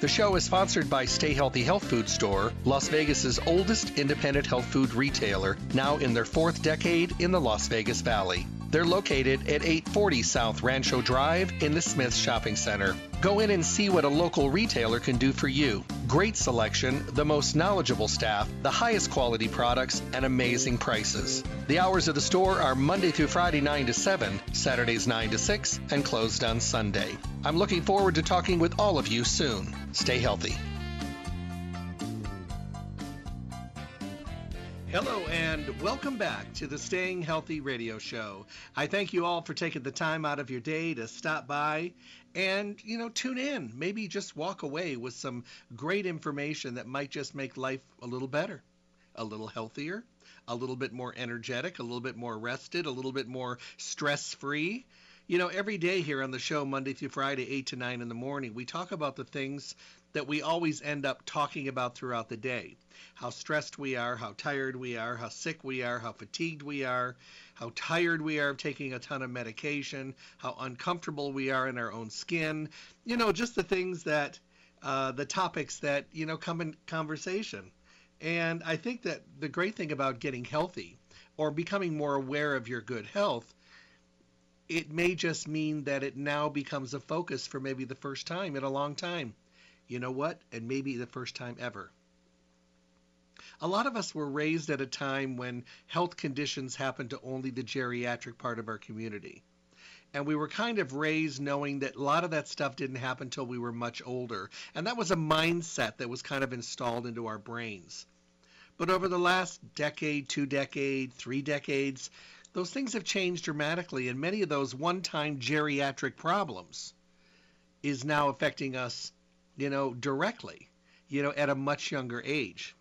The show is sponsored by Stay Healthy Health Food Store, Las Vegas's oldest independent health food retailer, now in their fourth decade in the Las Vegas Valley. They're located at 840 South Rancho Drive in the Smith Shopping Center. Go in and see what a local retailer can do for you. Great selection, the most knowledgeable staff, the highest quality products, and amazing prices. The hours of the store are Monday through Friday 9 to 7, Saturdays 9 to 6, and closed on Sunday. I'm looking forward to talking with all of you soon. Stay healthy. Hello and welcome back to the Staying Healthy Radio Show. I thank you all for taking the time out of your day to stop by and, you know, tune in. Maybe just walk away with some great information that might just make life a little better, a little healthier, a little bit more energetic, a little bit more rested, a little bit more stress free. You know, every day here on the show, Monday through Friday, 8 to 9 in the morning, we talk about the things that we always end up talking about throughout the day how stressed we are, how tired we are, how sick we are, how fatigued we are, how tired we are of taking a ton of medication, how uncomfortable we are in our own skin. You know, just the things that, uh, the topics that, you know, come in conversation. And I think that the great thing about getting healthy or becoming more aware of your good health, it may just mean that it now becomes a focus for maybe the first time in a long time. You know what? And maybe the first time ever. A lot of us were raised at a time when health conditions happened to only the geriatric part of our community. And we were kind of raised knowing that a lot of that stuff didn't happen until we were much older. And that was a mindset that was kind of installed into our brains. But over the last decade, two decades, three decades, those things have changed dramatically. And many of those one time geriatric problems is now affecting us, you know, directly, you know, at a much younger age.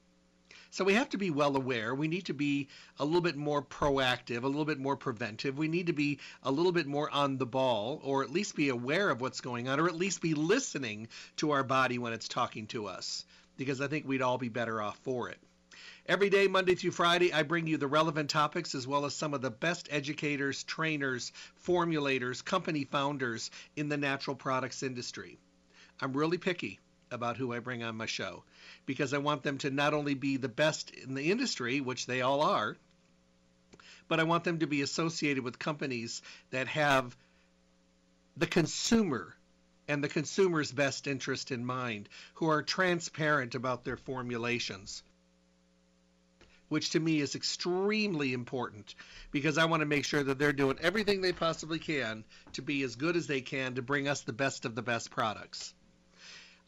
So we have to be well aware. We need to be a little bit more proactive, a little bit more preventive. We need to be a little bit more on the ball, or at least be aware of what's going on, or at least be listening to our body when it's talking to us, because I think we'd all be better off for it. Every day, Monday through Friday, I bring you the relevant topics as well as some of the best educators, trainers, formulators, company founders in the natural products industry. I'm really picky about who I bring on my show because I want them to not only be the best in the industry, which they all are, but I want them to be associated with companies that have the consumer and the consumer's best interest in mind, who are transparent about their formulations. Which to me is extremely important because I want to make sure that they're doing everything they possibly can to be as good as they can to bring us the best of the best products.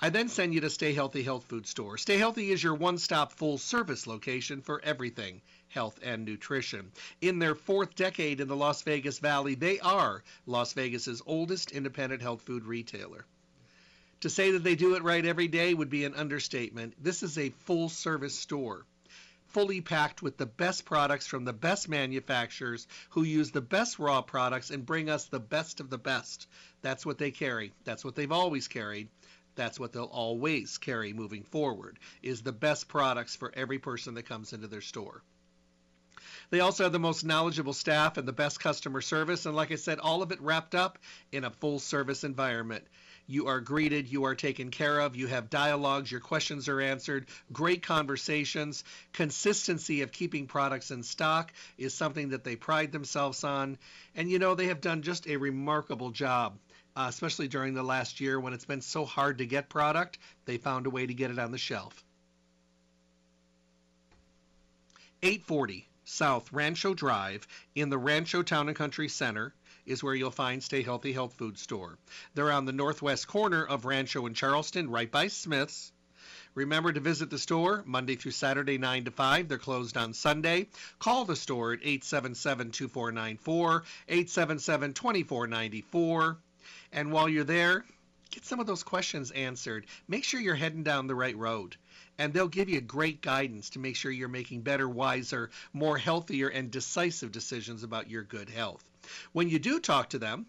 I then send you to Stay Healthy Health Food Store. Stay Healthy is your one stop full service location for everything health and nutrition. In their fourth decade in the Las Vegas Valley, they are Las Vegas's oldest independent health food retailer. To say that they do it right every day would be an understatement. This is a full service store fully packed with the best products from the best manufacturers who use the best raw products and bring us the best of the best. That's what they carry. That's what they've always carried that's what they'll always carry moving forward is the best products for every person that comes into their store. They also have the most knowledgeable staff and the best customer service and like I said all of it wrapped up in a full service environment. You are greeted, you are taken care of, you have dialogues, your questions are answered, great conversations. Consistency of keeping products in stock is something that they pride themselves on. And you know, they have done just a remarkable job uh, especially during the last year when it's been so hard to get product, they found a way to get it on the shelf. 840 South Rancho Drive in the Rancho Town and Country Center is where you'll find Stay Healthy Health Food Store. They're on the northwest corner of Rancho and Charleston, right by Smith's. Remember to visit the store Monday through Saturday, 9 to 5. They're closed on Sunday. Call the store at 877 2494, 877 2494. And while you're there, get some of those questions answered. Make sure you're heading down the right road. and they'll give you great guidance to make sure you're making better, wiser, more healthier, and decisive decisions about your good health. When you do talk to them,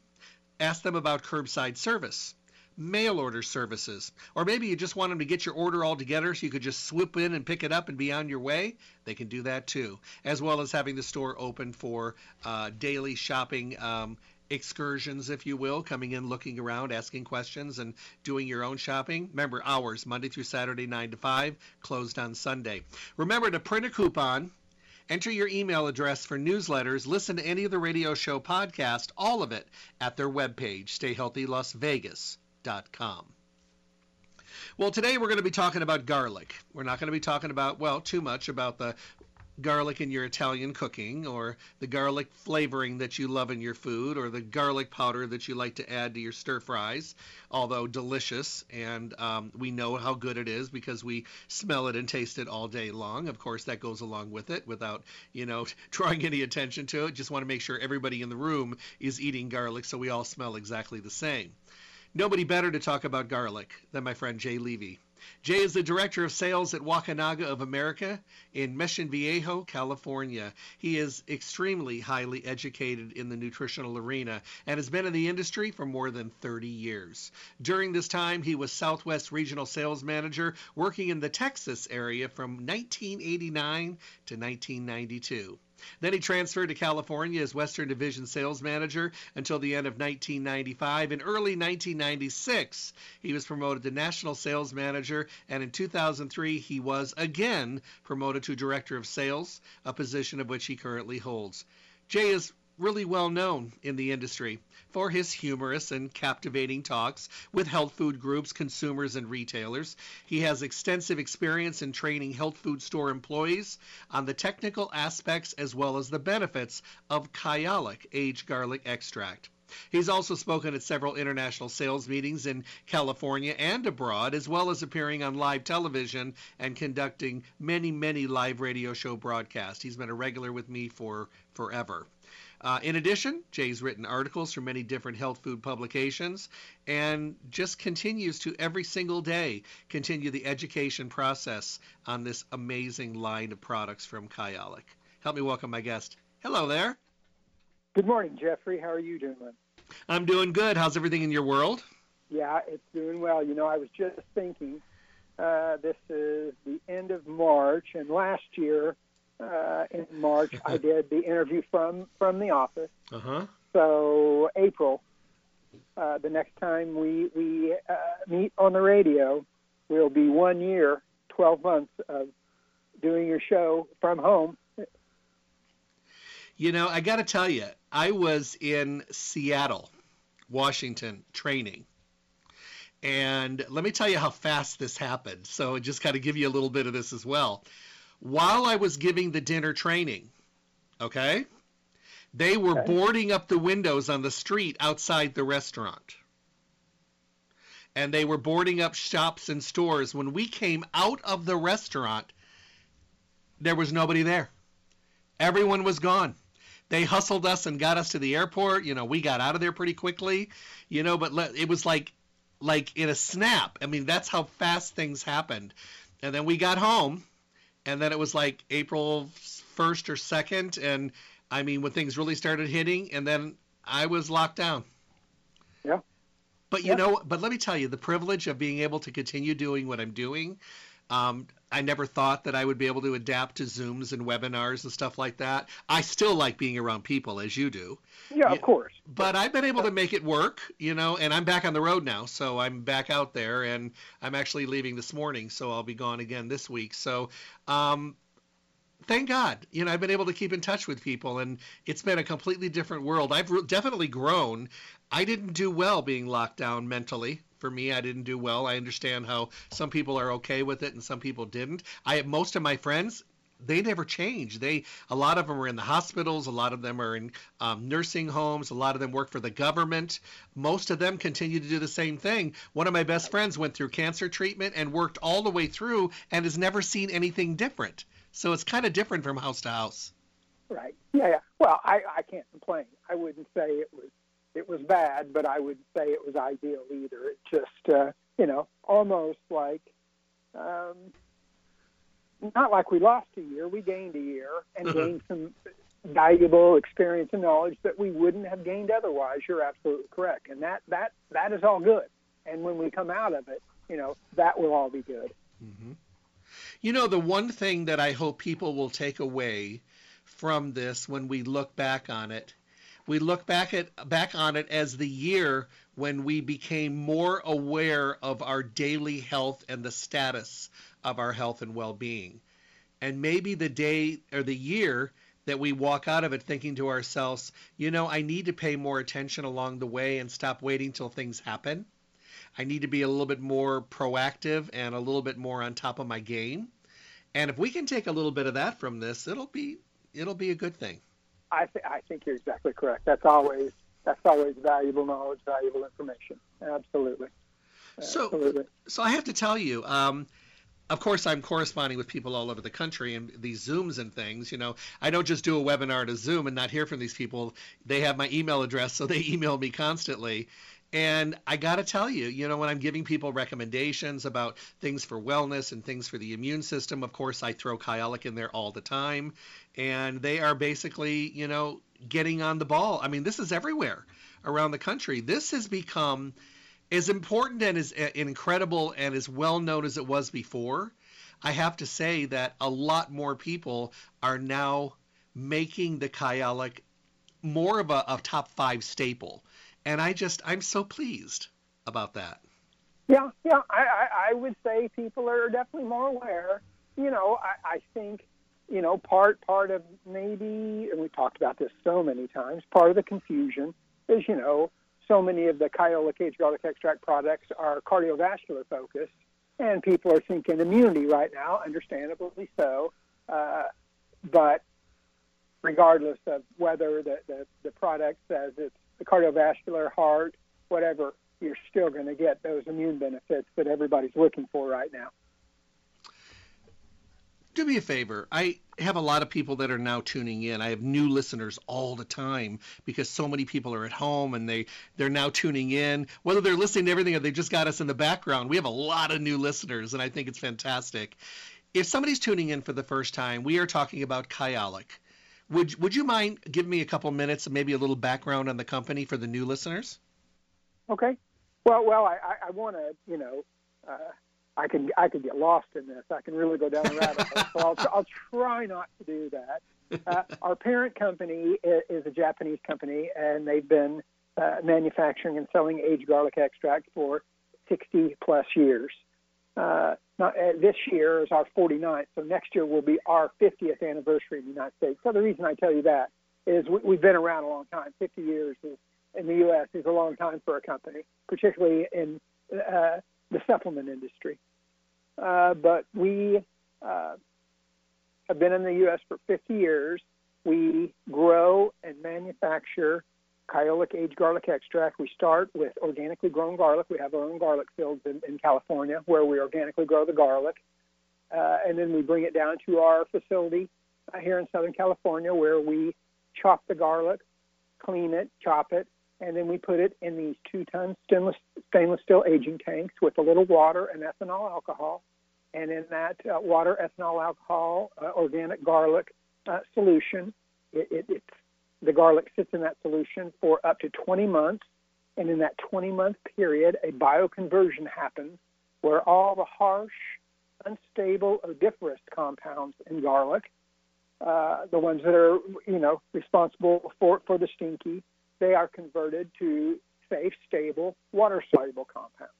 ask them about curbside service mail order services. Or maybe you just want them to get your order all together so you could just swoop in and pick it up and be on your way. They can do that too, as well as having the store open for uh, daily shopping um, excursions, if you will, coming in, looking around, asking questions, and doing your own shopping. Remember, hours, Monday through Saturday, 9 to 5, closed on Sunday. Remember to print a coupon. Enter your email address for newsletters. Listen to any of the radio show podcast, all of it, at their webpage, Stay Healthy Las Vegas well, today we're going to be talking about garlic. We're not going to be talking about, well, too much about the garlic in your Italian cooking or the garlic flavoring that you love in your food or the garlic powder that you like to add to your stir fries, although delicious. And um, we know how good it is because we smell it and taste it all day long. Of course, that goes along with it without, you know, drawing any attention to it. Just want to make sure everybody in the room is eating garlic so we all smell exactly the same. Nobody better to talk about garlic than my friend Jay Levy. Jay is the director of sales at Wakunaga of America in Mission Viejo, California. He is extremely highly educated in the nutritional arena and has been in the industry for more than 30 years. During this time, he was Southwest Regional Sales Manager working in the Texas area from 1989 to 1992. Then he transferred to California as Western Division sales manager until the end of 1995. In early 1996, he was promoted to national sales manager, and in 2003, he was again promoted to director of sales, a position of which he currently holds. Jay is really well known in the industry for his humorous and captivating talks with health food groups, consumers, and retailers. He has extensive experience in training health food store employees on the technical aspects as well as the benefits of Kyolic aged garlic extract. He's also spoken at several international sales meetings in California and abroad, as well as appearing on live television and conducting many, many live radio show broadcasts. He's been a regular with me for forever. Uh, in addition, Jay's written articles for many different health food publications and just continues to every single day continue the education process on this amazing line of products from Kyolic. Help me welcome my guest. Hello there. Good morning, Jeffrey. How are you doing? I'm doing good. How's everything in your world? Yeah, it's doing well. You know, I was just thinking uh, this is the end of March, and last year uh, in March, I did the interview from from the office. Uh-huh. So April, uh, the next time we we uh, meet on the radio, will be one year, twelve months of doing your show from home. You know, I got to tell you, I was in Seattle, Washington, training. And let me tell you how fast this happened. So, just kind of give you a little bit of this as well while I was giving the dinner training, okay, they were okay. boarding up the windows on the street outside the restaurant. And they were boarding up shops and stores. When we came out of the restaurant, there was nobody there. Everyone was gone. They hustled us and got us to the airport. You know, we got out of there pretty quickly. You know, but it was like like in a snap. I mean, that's how fast things happened. And then we got home and then it was like April 1st or 2nd and I mean when things really started hitting and then I was locked down. Yeah. But you yeah. know, but let me tell you the privilege of being able to continue doing what I'm doing. Um, I never thought that I would be able to adapt to Zooms and webinars and stuff like that. I still like being around people as you do. Yeah, of course. But I've been able to make it work, you know, and I'm back on the road now. So I'm back out there and I'm actually leaving this morning. So I'll be gone again this week. So, um, thank God, you know, I've been able to keep in touch with people and it's been a completely different world. I've re- definitely grown. I didn't do well being locked down mentally for me i didn't do well i understand how some people are okay with it and some people didn't i have most of my friends they never change. They a lot of them are in the hospitals, a lot of them are in um, nursing homes, a lot of them work for the government. Most of them continue to do the same thing. One of my best friends went through cancer treatment and worked all the way through and has never seen anything different. So it's kind of different from house to house. Right. Yeah. yeah. Well, I I can't complain. I wouldn't say it was it was bad, but I would say it was ideal either. It just uh, you know almost like. Um, not like we lost a year, we gained a year and gained some valuable experience and knowledge that we wouldn't have gained otherwise. You're absolutely correct, and that that that is all good. And when we come out of it, you know, that will all be good. Mm-hmm. You know, the one thing that I hope people will take away from this when we look back on it, we look back at back on it as the year when we became more aware of our daily health and the status of our health and well-being. And maybe the day or the year that we walk out of it thinking to ourselves, you know, I need to pay more attention along the way and stop waiting till things happen. I need to be a little bit more proactive and a little bit more on top of my game. And if we can take a little bit of that from this, it'll be it'll be a good thing. I, th- I think you're exactly correct. That's always that's always valuable knowledge, valuable information. Absolutely. So, Absolutely. so I have to tell you, um, of course, I'm corresponding with people all over the country and these Zooms and things. You know, I don't just do a webinar to Zoom and not hear from these people. They have my email address, so they email me constantly. And I got to tell you, you know, when I'm giving people recommendations about things for wellness and things for the immune system, of course, I throw Kyolic in there all the time. And they are basically, you know, getting on the ball. I mean, this is everywhere around the country. This has become as important and as eh, incredible and as well known as it was before, I have to say that a lot more people are now making the Kyolic more of a, a top five staple. And I just, I'm so pleased about that. Yeah, yeah, I, I, I would say people are definitely more aware. You know, I, I think, you know, part part of maybe, and we talked about this so many times, part of the confusion is, you know, so many of the Kyolic aged garlic extract products are cardiovascular focused, and people are thinking immunity right now, understandably so. Uh, but regardless of whether the, the, the product says it's the cardiovascular, heart, whatever, you're still going to get those immune benefits that everybody's looking for right now do me a favor. I have a lot of people that are now tuning in. I have new listeners all the time because so many people are at home and they they're now tuning in. Whether they're listening to everything or they just got us in the background, we have a lot of new listeners, and I think it's fantastic. If somebody's tuning in for the first time, we are talking about Kyolic. Would would you mind giving me a couple minutes and maybe a little background on the company for the new listeners? Okay. Well, well, I, I want to, you know, uh, I can I could get lost in this. I can really go down the rabbit hole. So I'll, I'll try not to do that. Uh, our parent company is, is, a Japanese company, and they've been uh, manufacturing and selling aged garlic extract for 60 plus years. Not, uh, this year is our 49th, so next year will be our 50th anniversary in the United States. So the reason I tell you that is we, have been around a long time. 50 years is, in the U.S. is a long time for a company, particularly in uh, the supplement industry. Uh, but we uh, have been in the U.S. for 50 years. We grow and manufacture Kyolic aged garlic extract. We start with organically grown garlic. We have our own garlic fields in, in California where we organically grow the garlic. Uh, and then we bring it down to our facility uh, here in Southern California where we chop the garlic, clean it, chop it, and then we put it in these two-ton stainless, stainless steel aging tanks with a little water and ethanol alcohol. And in that uh, water, ethanol alcohol, uh, organic garlic uh, solution, it, it, it's, the garlic sits in that solution for up to 20 months. And in that 20-month period, a bioconversion happens where all the harsh, unstable, odoriferous compounds in garlic, uh, the ones that are, you know, responsible for, for the stinky, they are converted to safe, stable, water soluble compounds.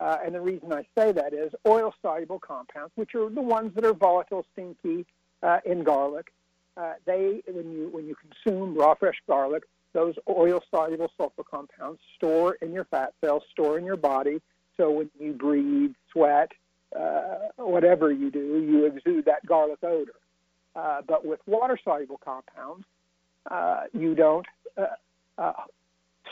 Uh, and the reason I say that is oil soluble compounds, which are the ones that are volatile, stinky uh, in garlic. Uh, they, when you when you consume raw fresh garlic, those oil soluble sulfur compounds store in your fat cells, store in your body. So when you breathe, sweat, uh, whatever you do, you exude that garlic odor. Uh, but with water soluble compounds, uh, you don't uh,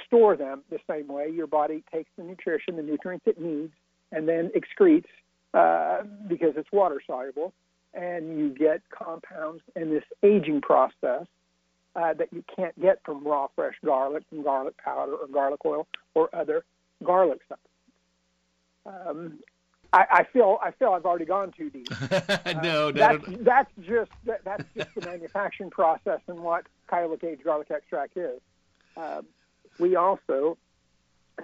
store them the same way. Your body takes the nutrition, the nutrients it needs, and then excretes because it's water soluble, and you get compounds in this aging process uh, that you can't get from raw fresh garlic, from garlic powder or garlic oil or other garlic supplements. Um, I, I feel I feel I've already gone too deep. no, Uh, no, that's, no. that's just that, that's just the manufacturing process and what Kyolic aged garlic extract is. Um, we also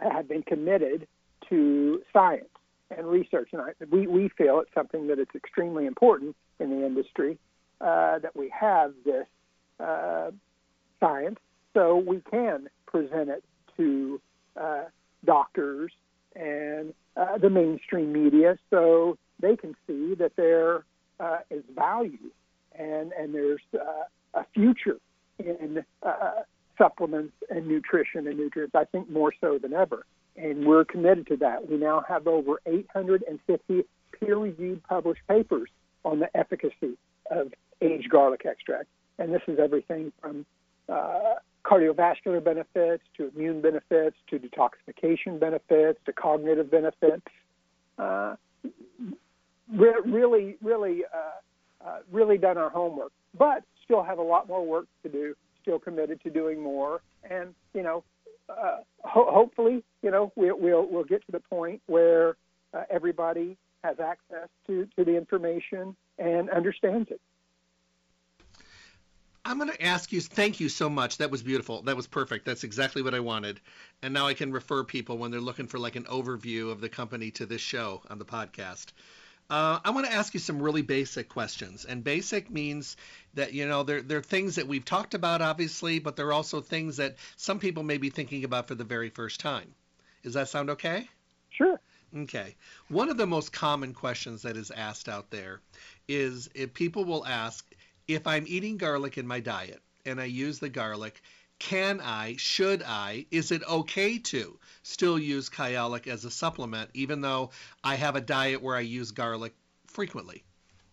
have been committed to science and research, and I, we we feel it's something that it's extremely important in the industry uh, that we have this uh, science, so we can present it to uh, doctors and uh, the mainstream media, so they can see that there uh, is value and and there's uh, a future in supplements and nutrition and nutrients. I think more so than ever, and we're committed to that. We now have over 850 peer-reviewed published papers on the efficacy of aged garlic extract, and this is everything from uh, cardiovascular benefits to immune benefits to detoxification benefits to cognitive benefits. Uh, re- really, really, uh, uh, really done our homework, but still have a lot more work to do. Still committed to doing more, and you know, ho- hopefully, you know, we'll, we'll we'll get to the point where uh, everybody has access to to the information and understands it. I'm going to ask you. Thank you so much. That was beautiful. That was perfect. That's exactly what I wanted. And now I can refer people when they're looking for like an overview of the company to this show on the podcast. Uh, I want to ask you some really basic questions. And basic means that you know they're they're things that we've talked about, obviously, but they're also things that some people may be thinking about for the very first time. Does that sound okay? Sure. Okay. One of the most common questions that is asked out there is if people will ask if I'm eating garlic in my diet and I use the garlic, can I, should I, is it okay to still use kyolic as a supplement even though I have a diet where I use garlic frequently?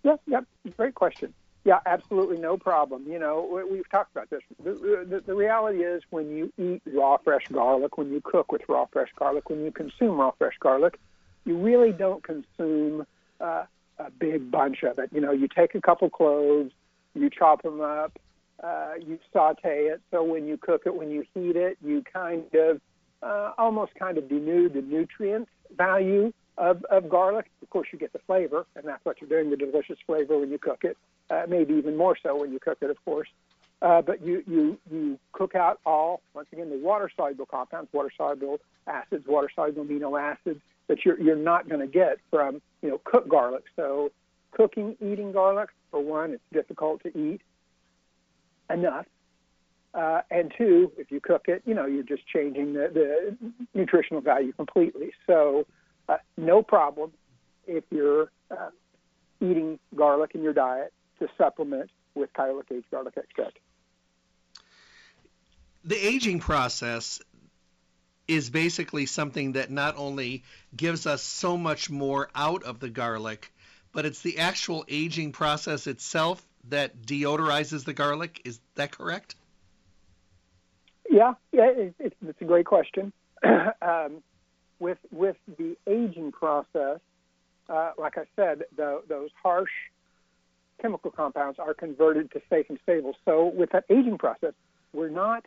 Yep, yep. Great question. Yeah, absolutely no problem. You know, we- we've talked about this. The, the, the reality is when you eat raw, fresh garlic, when you cook with raw, fresh garlic, when you consume raw, fresh garlic, you really don't consume uh, a big bunch of it. You know, you take a couple cloves, you chop them up, uh, you saute it. So when you cook it, when you heat it, you kind of uh, almost kind of denude the nutrient value of, of garlic. Of course, you get the flavor, and that's what you're doing, the delicious flavor when you cook it. Uh, maybe even more so when you cook it, of course. Uh, but you, you, you cook out all, once again, the water soluble compounds, water soluble acids, water soluble amino acids that you're, you're not going to get from, you know, cooked garlic. So cooking, eating garlic, for one, it's difficult to eat enough. Uh, and two, if you cook it, you know, you're just changing the, the nutritional value completely. So, uh, no problem if you're uh, eating garlic in your diet to supplement with kyolic aged garlic extract. the aging process is basically something that not only gives us so much more out of the garlic, but it's the actual aging process itself that deodorizes the garlic. Is that correct? Yeah, yeah, it, it's, it's a great question. um, with with the aging process, uh, like I said, the, those harsh chemical compounds are converted to safe and stable. So with that aging process, we're not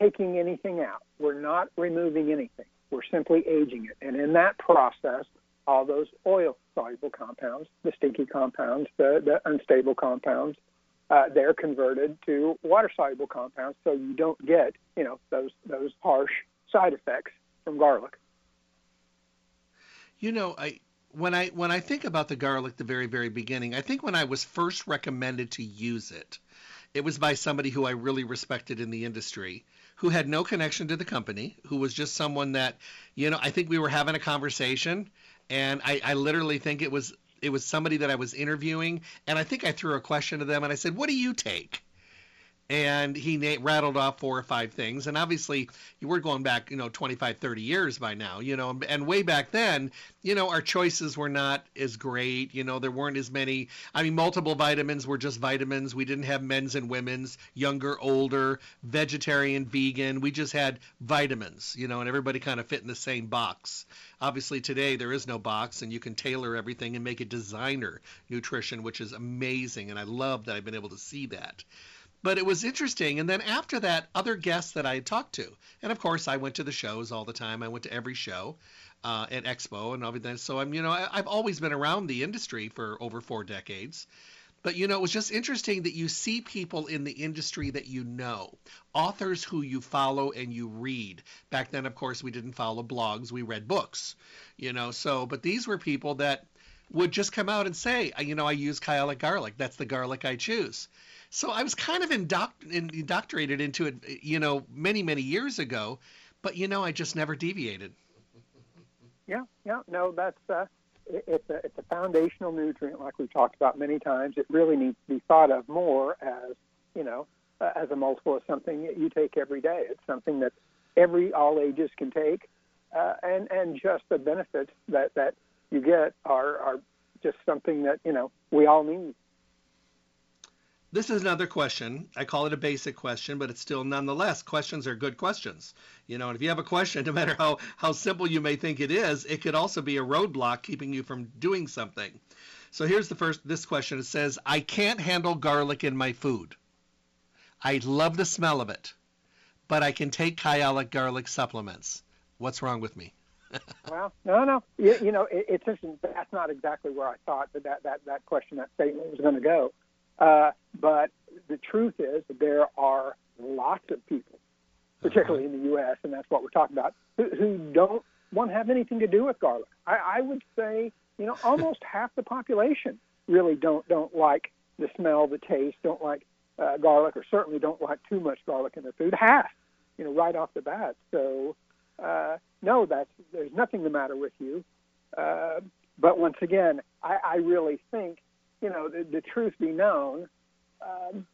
taking anything out. We're not removing anything. We're simply aging it. And in that process, all those oil soluble compounds, the stinky compounds, the, the unstable compounds, uh, they're converted to water soluble compounds so you don't get, you know, those those harsh side effects from garlic. You know, I when I when I think about the garlic the very very beginning, I think when I was first recommended to use it, it was by somebody who I really respected in the industry, who had no connection to the company, who was just someone that, you know, I think we were having a conversation, and I, I literally think it was it was somebody that I was interviewing, and I think I threw a question to them, and I said, "What do you take?" And he na- rattled off four or five things. And obviously you were going back you know 25 30 years by now you know and way back then you know our choices were not as great. You know there weren't as many i mean multiple vitamins were just vitamins. We didn't have men's and women's younger older vegetarian vegan. We just had vitamins you know and everybody kind of fit in the same box. Obviously today there is no box and you can tailor everything and make it designer nutrition which is amazing. And i love that i've been able to see that but it was interesting. And then after that, other guests that I had talked to, and of course, I went to the shows all the time. I went to every show uh, at Expo and everything. So I'm, you know, I, I've always been around the industry for over four decades. But you know, it was just interesting that you see people in the industry that you know, authors who you follow and you read. Back then, of course, we didn't follow blogs; we read books. You know, so but these were people that would just come out and say, you know, I use Kyolic garlic. That's the garlic I choose. So I was kind of indoct- indoctrinated into it, you know, many many years ago. But you know, I just never deviated. Yeah, yeah, no, that's uh, it's a it's a foundational nutrient, like we've talked about many times. It really needs to be thought of more as you know uh, as a multiple of something that you take every day. It's something that every all ages can take, uh, and and just the benefits that that you get are are just something that you know we all need. This is another question. I call it a basic question, but it's still nonetheless questions are good questions. You know, and if you have a question, no matter how how simple you may think it is, it could also be a roadblock keeping you from doing something. So here's the first this question. It says, "I can't handle garlic in my food. I love the smell of it, but I can take Kyolic garlic supplements. What's wrong with me?" well, no, no. You, you know, it, it's interesting. That's not exactly where I thought that that that, that question, that statement was going to go. Uh, but the truth is there are lots of people, particularly in the U.S., and that's what we're talking about, who, who don't want to have anything to do with garlic. I, I would say, you know, almost half the population really don't don't like the smell, the taste, don't like uh, garlic, or certainly don't like too much garlic in their food. Half, you know, right off the bat. So, uh, no, that's there's nothing the matter with you. Uh, but once again, I, I really think you know, the, the truth be known, um,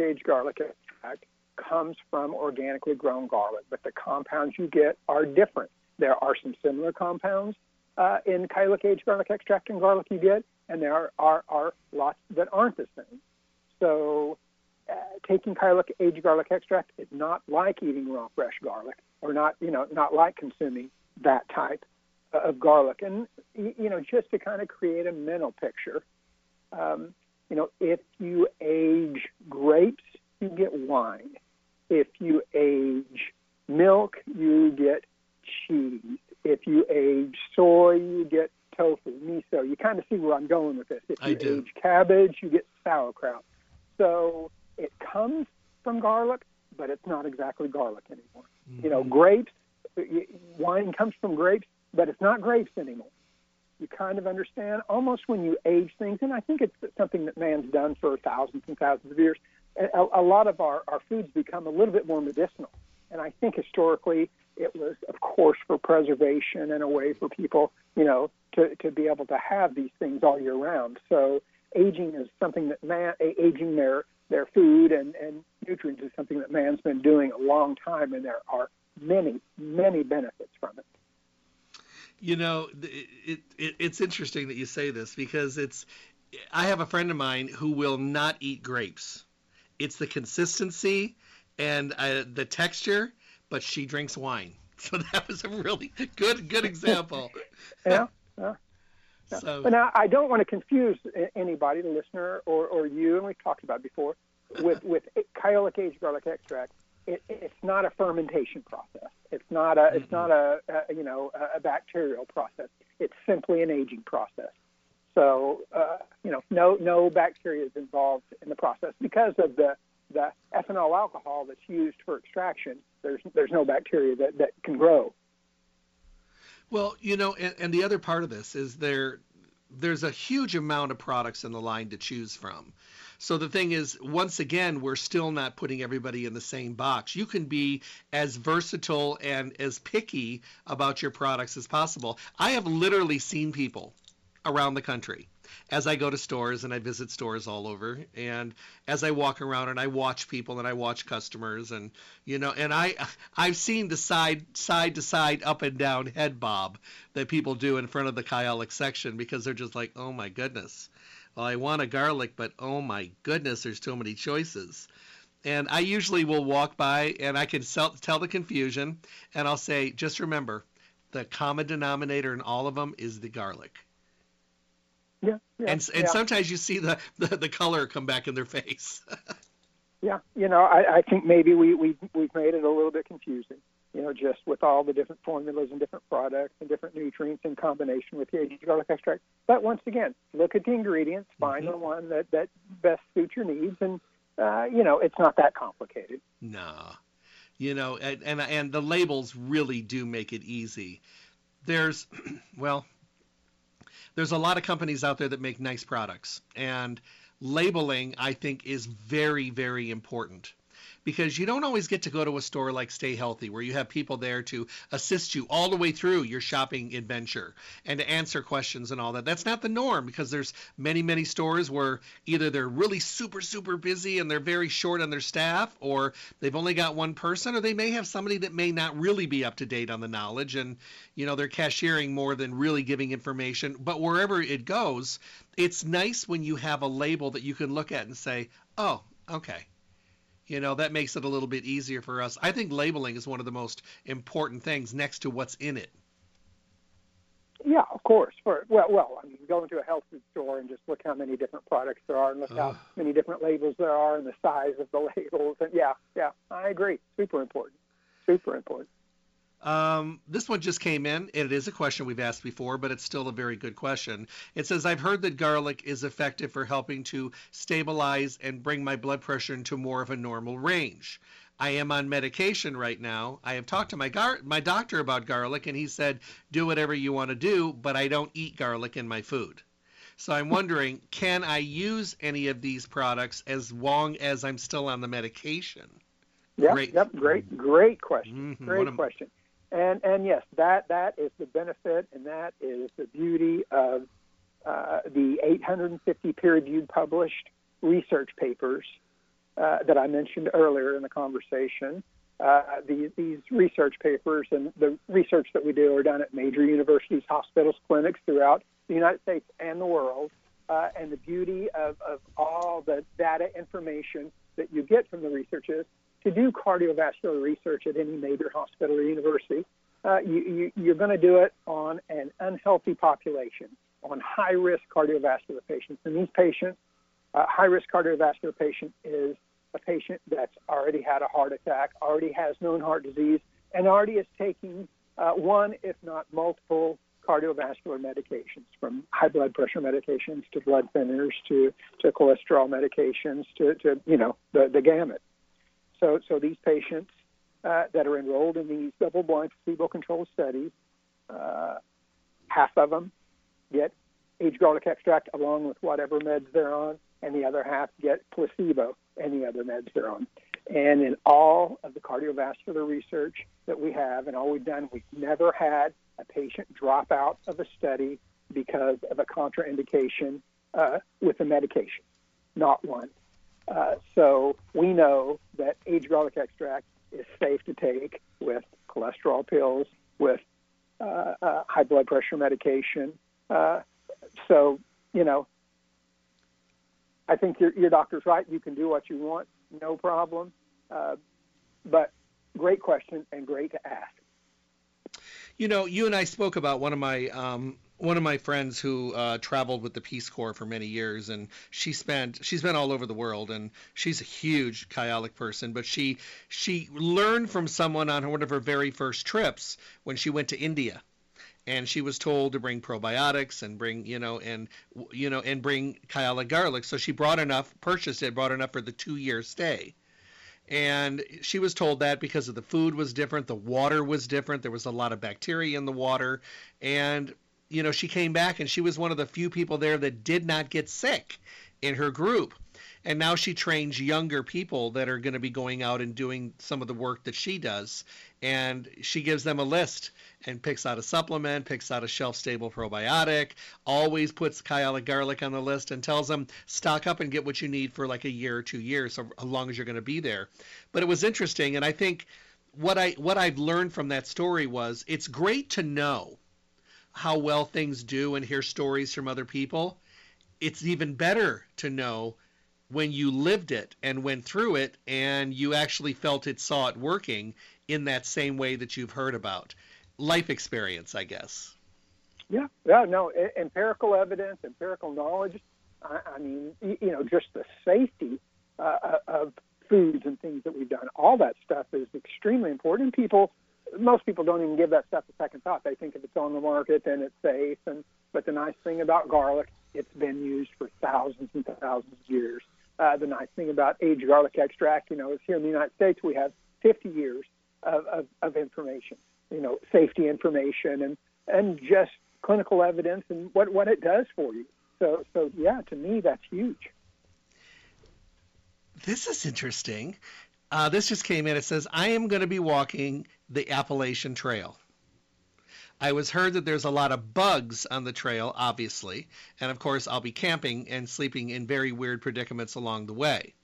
aged garlic extract comes from organically grown garlic, but the compounds you get are different. There are some similar compounds uh, in Kyolic aged garlic extract and garlic you get, and there are, are, are lots that aren't the same. So, uh, taking Kyolic aged garlic extract is not like eating raw fresh garlic, or not, you know, not like consuming that type of garlic. And, you know, just to kind of create a mental picture, um, you know, if you age grapes, you get wine. If you age milk, you get cheese. If you age soy, you get tofu, miso. You kind of see where I'm going with this. If you age cabbage, you get sauerkraut. So it comes from garlic, but it's not exactly garlic anymore. Mm-hmm. You know, mm-hmm. grapes, wine comes from grapes, but it's not grapes anymore. You kind of understand almost when you age things, and I think it's something that man's done for thousands and thousands of years. A, a lot of our, our foods become a little bit more medicinal. And I think historically it was, of course, for preservation and a way for people, you know, to, to be able to have these things all year round. So aging is something that man, aging their, their food and, and nutrients is something that man's been doing a long time, and there are many, many benefits from it. You know, it, it, it's interesting that you say this because it's. I have a friend of mine who will not eat grapes. It's the consistency and uh, the texture, but she drinks wine. So that was a really good good example. yeah. yeah. So, but now I don't want to confuse anybody, the listener or, or you, and we've talked about before, with with kyolic aged garlic extract it, it's not a fermentation process. It's not a mm-hmm. it's not a, a, you know a bacterial process. It's simply an aging process. So uh, you know no no bacteria is involved in the process because of the the ethanol alcohol that's used for extraction. There's there's no bacteria that, that can grow. Well, you know, and, and the other part of this is there there's a huge amount of products in the line to choose from. So the thing is, once again, we're still not putting everybody in the same box. You can be as versatile and as picky about your products as possible. I have literally seen people around the country as I go to stores and I visit stores all over and as I walk around and I watch people and I watch customers and you know and I I've seen the side side to side up and down head bob that people do in front of the kyolic section because they're just like oh my goodness well, I want a garlic, but oh my goodness, there's too many choices. And I usually will walk by and I can sell, tell the confusion, and I'll say, just remember, the common denominator in all of them is the garlic. Yeah, yeah, and and yeah. sometimes you see the, the, the color come back in their face. yeah, you know, I, I think maybe we, we, we've made it a little bit confusing, you know, just with all the different formulas and different products and different nutrients in combination with the aged garlic extract. But once again, look at the ingredients, find Mhm. the one that, that best suits your needs, and, uh, you know, it's not that complicated. no, you know, and, and and the labels really do make it easy. There's, well, there's a lot of companies out there that make nice products, and labeling I think is very very important because you don't always get to go to a store like Stay Healthy where you have people there to assist you all the way through your shopping adventure and to answer questions and all that. That's not the norm because there's many many stores where either they're really super super busy and they're very short on their staff or they've only got one person or they may have somebody that may not really be up to date on the knowledge and you know they're cashiering more than really giving information. But wherever it goes, it's nice when you have a label that you can look at and say, "Oh, okay." You know, that makes it a little bit easier for us. I think labeling is one of the most important things next to what's in it. Yeah, of course. For well, well, I mean, go into a health food store and just look how many different products there are, and look how many different labels there are, and the size of the labels. And yeah, yeah, I agree. Super important. Super important. Um, this one just came in. and It is a question we've asked before, but it's still a very good question. It says, I've heard that garlic is effective for helping to stabilize and bring my blood pressure into more of a normal range. I am on medication right now. I have talked to my gar- my doctor about garlic, and he said, do whatever you want to do, but I don't eat garlic in my food. So I'm wondering, can I use any of these products as long as I'm still on the medication? Yep, Great. yep, great, great question. Mhm, Great a- question. And and yes, that that is the benefit, and that is the beauty of uh, the 850 peer-reviewed published research papers uh, that I mentioned earlier in the conversation. Uh, these, these research papers and the research that we do are done at major universities, hospitals, clinics throughout the United States and the world. Uh, and the beauty of, of all the data information that you get from the research is to do cardiovascular research at any major hospital or university, uh, you, you, you're going to do it on an unhealthy population, on high risk cardiovascular patients. And these patients, uh, high risk cardiovascular patient is a patient that's already had a heart attack, already has known heart disease, and already is taking uh, one, if not multiple, cardiovascular medications, from high blood pressure medications to blood thinners to, to cholesterol medications to, to you know the, the gamut. So, so these patients uh, that are enrolled in these double-blind placebo-controlled studies, uh, half of them get aged garlic extract along with whatever meds they're on, and the other half get placebo and the other meds they're on. And in all of the cardiovascular research that we have and all we've done, we've never had a patient drop out of a study because of a contraindication uh, with a medication. Not one. Uh, so we know that aged garlic extract is safe to take with cholesterol pills, with uh, uh, high blood pressure medication. Uh, so, you know, I think your, your doctor's right. You can do what you want, no problem. Uh, but great question and great to ask. You know, you and I spoke about one of my um, one of my friends who uh, traveled with the Peace Corps for many years, and she spent she's been all over the world, and she's a huge Kyolic person. But she she learned from someone on one of her very first trips when she went to India, and she was told to bring probiotics and bring you know and you know and bring Kyolic garlic. So she brought enough, purchased it, brought enough for the two year stay and she was told that because of the food was different the water was different there was a lot of bacteria in the water and you know she came back and she was one of the few people there that did not get sick in her group and now she trains younger people that are going to be going out and doing some of the work that she does and she gives them a list and picks out a supplement, picks out a shelf stable probiotic, always puts Kyolic garlic on the list and tells them stock up and get what you need for like a year or two years, so as long as you're going to be there. But it was interesting, and I think what I what I've learned from that story was it's great to know how well things do and hear stories from other people. It's even better to know when you lived it and went through it and you actually felt it, saw it working in that same way that you've heard about life experience, I guess. Yeah, yeah, no, empirical evidence, empirical knowledge. I, I mean, you know, just the safety uh, of foods and things that we've done. All that stuff is extremely important. People, most people don't even give that stuff a second thought. They think if it's on the market, then it's safe. And but the nice thing about garlic, it's been used for thousands and thousands of years. Uh, the nice thing about aged garlic extract, you know, is here in the United States we have 50 years of, of, of information, you know, safety information and and just clinical evidence and what what it does for you. So so yeah, to me that's huge. This is interesting. Uh, this just came in. It says, I am going to be walking the Appalachian Trail. I was heard that there's a lot of bugs on the trail, obviously, and of course, I'll be camping and sleeping in very weird predicaments along the way.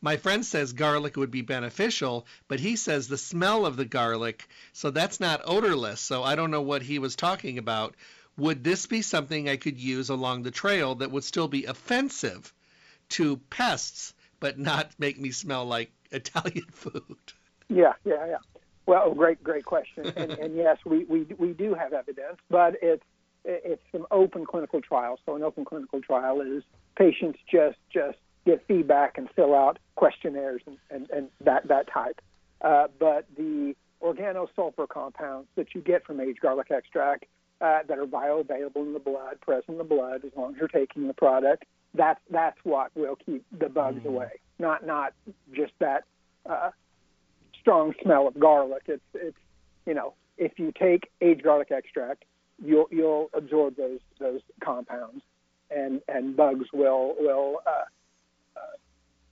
My friend says garlic would be beneficial, but he says the smell of the garlic, so that's not odorless, so I don't know what he was talking about. Would this be something I could use along the trail that would still be offensive to pests but not make me smell like Italian food? Yeah, yeah, yeah. Well, great, great question. And, and yes, we, we we do have evidence, but it's it's some open clinical trials. So an open clinical trial is patients just just get feedback and fill out questionnaires and, and, and that that type. Uh, but the organosulfur compounds that you get from aged garlic extract uh, that are bioavailable in the blood, present in the blood, as long as you're taking the product, that's that's what will keep the bugs mm. away. Not not just that uh, strong smell of garlic. It's it's you know if you take aged garlic extract, you'll you'll absorb those those compounds, and and bugs will will uh, uh,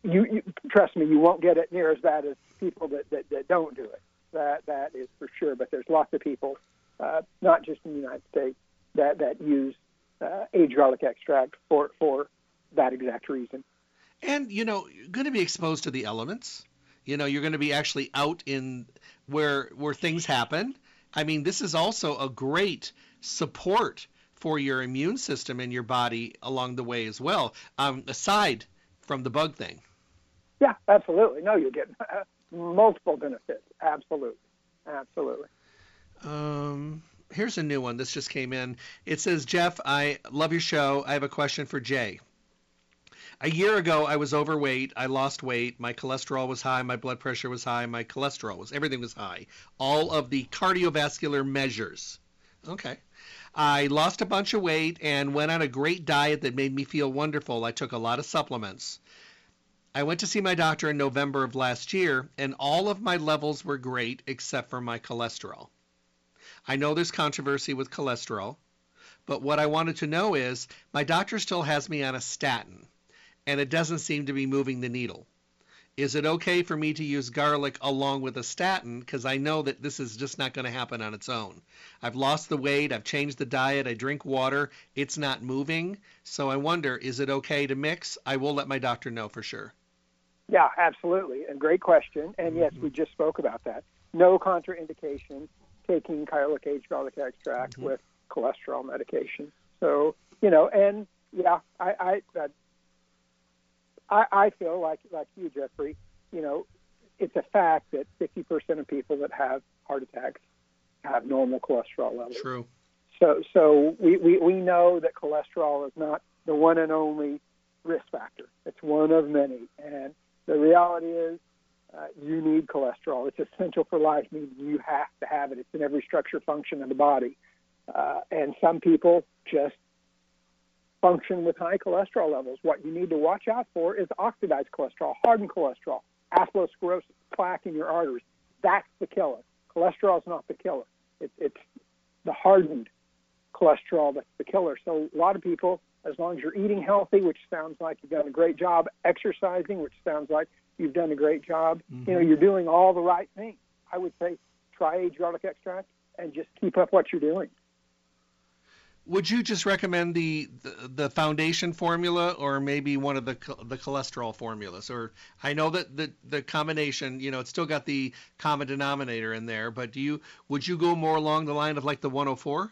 you, you trust me, you won't get it near as bad as people that, that, that don't do it. That that is for sure. But there's lots of people, uh, not just in the United States, that that use uh, aged garlic extract for for that exact reason. And you know, going to be exposed to the elements. You know, you're going to be actually out in where where things happen. I mean, this is also a great support for your immune system and your body along the way as well. Um, aside from the bug thing. Yeah, absolutely. No, you get uh, multiple benefits. Absolutely, absolutely. Um, here's a new one. This just came in. It says, Jeff, I love your show. I have a question for Jay. A year ago, I was overweight. I lost weight. My cholesterol was high. My blood pressure was high. My cholesterol was, everything was high. All of the cardiovascular measures. Okay. I lost a bunch of weight and went on a great diet that made me feel wonderful. I took a lot of supplements. I went to see my doctor in November of last year, and all of my levels were great except for my cholesterol. I know there's controversy with cholesterol, but what I wanted to know is my doctor still has me on a statin and it doesn't seem to be moving the needle. Is it okay for me to use garlic along with a statin? Because I know that this is just not going to happen on its own. I've lost the weight, I've changed the diet, I drink water, it's not moving. So I wonder, is it okay to mix? I will let my doctor know for sure. Yeah, absolutely. And great question. And yes, mm-hmm. we just spoke about that. No contraindication taking garlic aged garlic extract mm-hmm. with cholesterol medication. So, you know, and yeah, I, I, I, I feel like like you, Jeffrey. You know, it's a fact that 50% of people that have heart attacks have normal cholesterol levels. True. So so we, we, we know that cholesterol is not the one and only risk factor. It's one of many, and the reality is. Uh, you need cholesterol. It's essential for life, meaning you have to have it. It's in every structure function of the body. Uh, and some people just function with high cholesterol levels. What you need to watch out for is oxidized cholesterol, hardened cholesterol, atherosclerosis, plaque in your arteries. That's the killer. Cholesterol is not the killer. It, it's the hardened cholesterol that's the killer. So a lot of people, as long as you're eating healthy, which sounds like you've done a great job, exercising, which sounds like you've done a great job, mm-hmm. you know, you're doing all the right things. I would say try garlic extract and just keep up what you're doing would you just recommend the, the, the foundation formula or maybe one of the the cholesterol formulas or I know that the the combination you know it's still got the common denominator in there but do you would you go more along the line of like the 104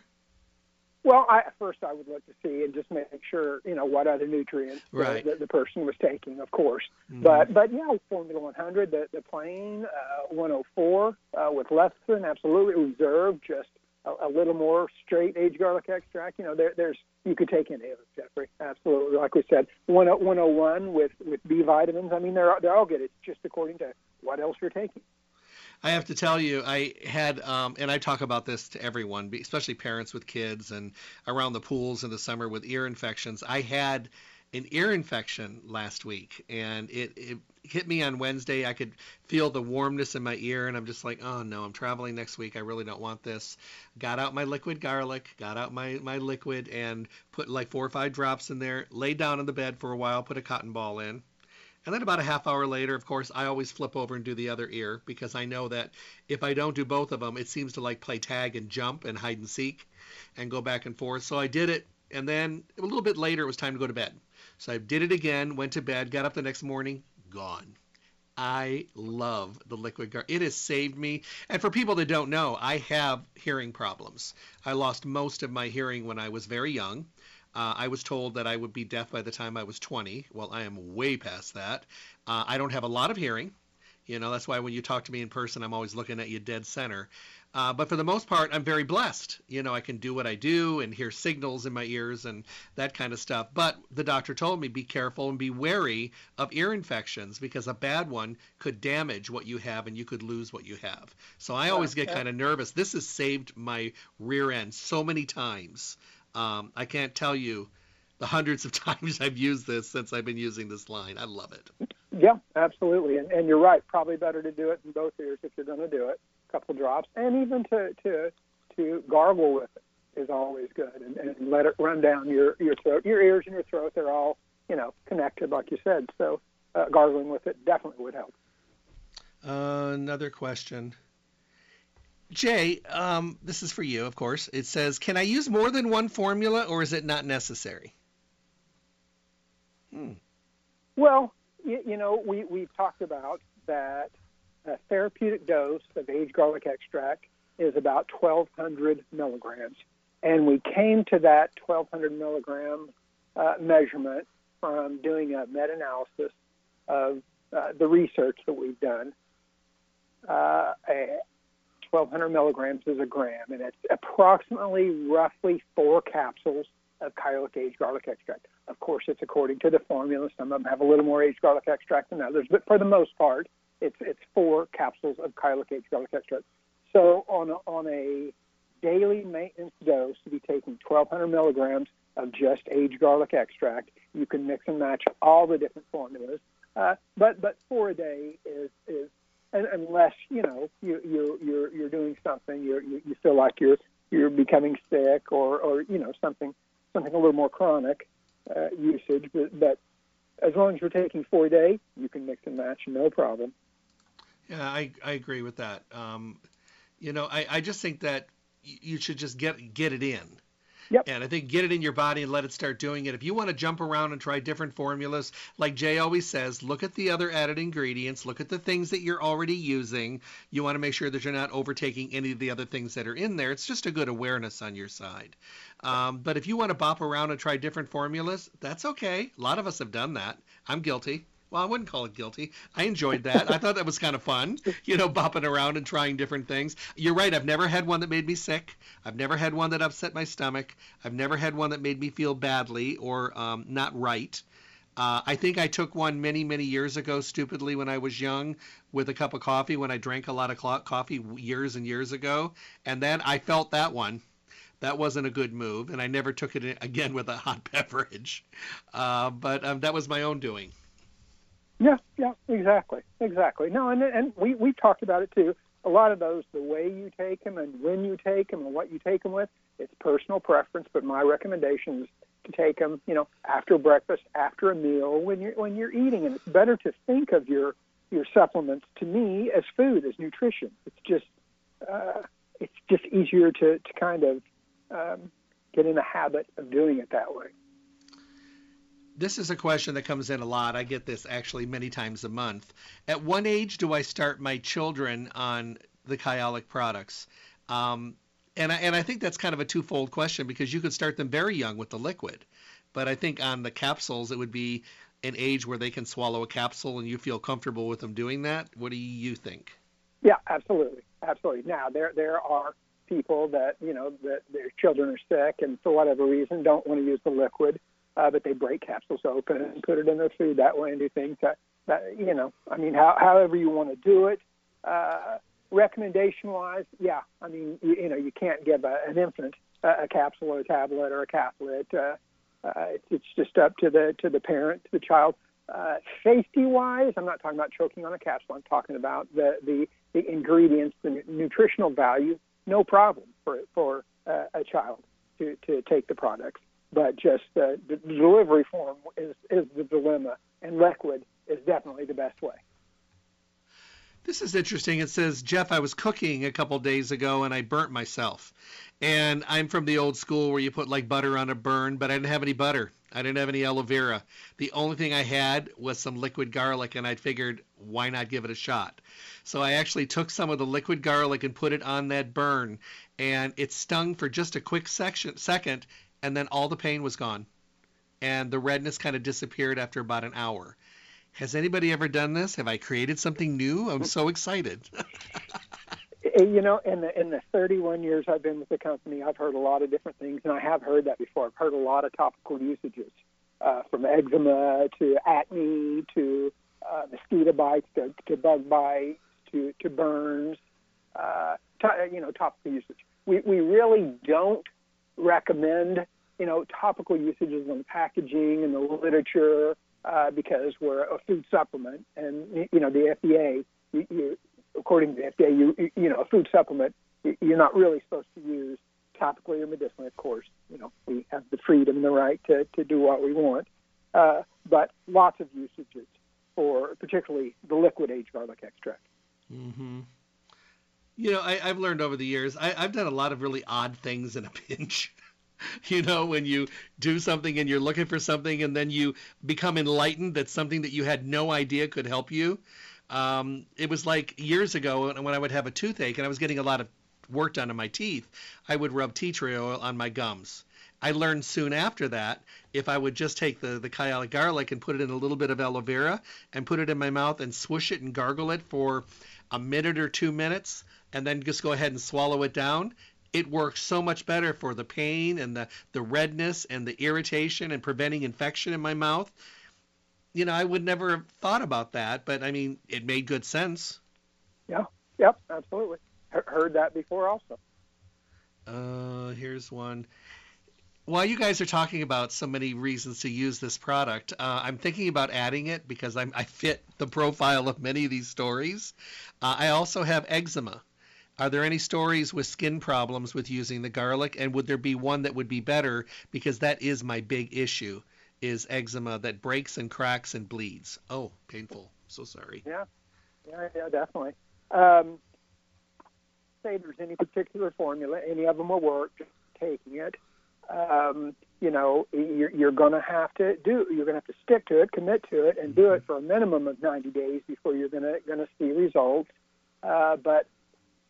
well I, first I would look to see and just make sure you know what other nutrients right. the, the, the person was taking of course mm-hmm. but but yeah formula 100 the, the plain uh, 104 uh, with lecithin absolutely reserve just a, a little more straight aged garlic extract. You know, there, there's you could take any of it, Jeffrey. Absolutely, like we said, 101 with with B vitamins. I mean, they're they're all good. It's just according to what else you're taking. I have to tell you, I had, um, and I talk about this to everyone, especially parents with kids and around the pools in the summer with ear infections. I had an ear infection last week, and it, it hit me on Wednesday. I could feel the warmness in my ear, and I'm just like, oh no, I'm traveling next week. I really don't want this. Got out my liquid garlic, got out my, my liquid, and put like four or five drops in there, laid down on the bed for a while, put a cotton ball in and then about a half hour later, of course, I always flip over and do the other ear because I know that if I don't do both of them, it seems to like play tag and jump and hide and seek and go back and forth. So I did it. And then a little bit later, it was time to go to bed. So I did it again, went to bed, got up the next morning, gone. I love the liquid guard. It has saved me. And for people that don't know, I have hearing problems. I lost most of my hearing when I was very young. Uh, I was told that I would be deaf by the time I was 20. Well, I am way past that. Uh, I don't have a lot of hearing. You know, that's why when you talk to me in person, I'm always looking at you dead center. Uh, but for the most part, I'm very blessed. You know, I can do what I do and hear signals in my ears and that kind of stuff. But the doctor told me be careful and be wary of ear infections because a bad one could damage what you have and you could lose what you have. So I always get kind of nervous. This has saved my rear end so many times. Um, I can't tell you the hundreds of times I've used this since I've been using this line. I love it. Yeah, absolutely. And, and you're right. Probably better to do it in both ears if you're going to do it. A couple drops, and even to to to gargle with it is always good, and, and let it run down your your throat. Your ears and your throat they're all you know connected, like you said. So uh, gargling with it definitely would help. Uh, another question. Jay, um, this is for you, of course. It says, can I use more than one formula, or is it not necessary? Hmm. Well, you, you, know, we we've talked about that a therapeutic dose of aged garlic extract is about 1,200 milligrams, and we came to that 1,200 milligram uh, measurement from doing a meta-analysis of uh, the research that we've done. Uh, 1,200 milligrams is a gram, and it's approximately roughly four capsules of Kyolic aged garlic extract. Of course, it's according to the formula. Some of them have a little more aged garlic extract than others, but for the most part, it's it's four capsules of Kyolic aged garlic extract. So on a, on a daily maintenance dose to be taking 1,200 milligrams of just aged garlic extract, you can mix and match all the different formulas. Uh, but but four a day is is unless you know you you you're you're doing something you you you feel like you're you're becoming sick or or you know something something a little more chronic uh, usage but, but as long as you're taking four day you can mix and match no problem. Yeah i i agree with that. Um you know i i just think that you should just get get it in Yep. And I think get it in your body and let it start doing it. If you want to jump around and try different formulas, like Jay always says, look at the other added ingredients, look at the things that you're already using. You want to make sure that you're not overtaking any of the other things that are in there. It's just a good awareness on your side. Um, but if you want to bop around and try different formulas, that's okay. A lot of us have done that. I'm guilty well, I wouldn't call it guilty. I enjoyed that. I thought that was kind of fun, you know, bopping around and trying different things. You're right. I've never had one that made me sick. I've never had one that upset my stomach. I've never had one that made me feel badly or um, not right. Uh, I think I took one many, many years ago, stupidly, when I was young, with a cup of coffee when I drank a lot of coffee years and years ago. And then I felt that one that wasn't a good move, and I never took it again with a hot beverage. Uh, but um, that was my own doing. Yeah, yeah, exactly, exactly. No, and and we we talked about it too. A lot of those, the way you take them and when you take them and what you take them with, it's personal preference. But my recommendation is to take them, you know, after breakfast, after a meal, when you're when you're eating, and it's better to think of your your supplements to me as food, as nutrition. It's just uh, it's just easier to to kind of um, get in the habit of doing it that way this is a question that comes in a lot. I get this actually many times a month. At what age do I start my children on the Kyolic products? Um, and I, and I think that's kind of a twofold question because you could start them very young with the liquid, but I think on the capsules it would be an age where they can swallow a capsule and you feel comfortable with them doing that. What do you think? Yeah, absolutely, absolutely. Now there there are people that you know that their children are sick and for whatever reason don't want to use the liquid, uh, but they break capsules open and put it in their food that way and do things that that you know. I mean, how, however you want to do it. Uh, recommendation wise, yeah, I mean, you, you know, you can't give a, an infant a, a capsule or a tablet or a caplet. Uh, uh, it's, it's just up to the to the parent, to the child. Uh, safety wise, I'm not talking about choking on a capsule. I'm talking about the the, the ingredients, the nutritional value. No problem for for uh, a child to to take the products, but just uh, the delivery form is is the dilemma, and liquid is definitely the best way. This is interesting. It says, Jeff, I was cooking a couple days ago and I burnt myself. And I'm from the old school where you put like butter on a burn, but I didn't have any butter. I didn't have any aloe vera. The only thing I had was some liquid garlic, and I figured, why not give it a shot? So I actually took some of the liquid garlic and put it on that burn, and it stung for just a quick section, second, and then all the pain was gone. And the redness kind of disappeared after about an hour. Has anybody ever done this? Have I created something new? I'm so excited. you know, in the in the 31 years I've been with the company, I've heard a lot of different things, and I have heard that before. I've heard a lot of topical usages, uh, from eczema to acne to uh, mosquito bites to, to bug bites to to burns. Uh, to, you know, topical usage. We we really don't recommend you know topical usages on packaging and the literature uh, because we're a food supplement, and you know the FDA, you, you, according to the FDA, you you know a food supplement you're not really supposed to use topically or medicinally. Of course, you know we have the freedom and the right to to do what we want, uh, but lots of usages for particularly the liquid aged garlic extract. Mm-hmm. You know, I, have learned over the years. I, I've done a lot of really odd things in a pinch. you know, when you do something and you're looking for something and then you become enlightened that something that you had no idea could help you. Um, it was like years ago when I would have a toothache and I was getting a lot of work done on my teeth, I would rub tea tree oil on my gums. I learned soon after that if I would just take the, the Kyolic garlic and put it in a little bit of aloe vera and put it in my mouth and swoosh it and gargle it for a minute or two minutes and then just go ahead and swallow it down, it works so much better for the pain and the, the redness and the irritation and preventing infection in my mouth. You know, I would never have thought about that, but I mean, it made good sense. Yeah, yep, absolutely. Heard that before also. Uh, here's one. While you guys are talking about so many reasons to use this product, uh, I'm thinking about adding it because I'm, I fit the profile of many of these stories. Uh, I also have eczema. Are there any stories with skin problems with using the garlic? And would there be one that would be better? Because that is my big issue is eczema that breaks and cracks and bleeds. Oh, painful. So sorry. Yeah, yeah, yeah, definitely. Um, say there's any particular formula, any of them will work. Just taking it, um, you know, you're, you're going to have to do. You're going to have to stick to it, commit to it, and mm-hmm. do it for a minimum of 90 days before you're going to going to see results. Uh, but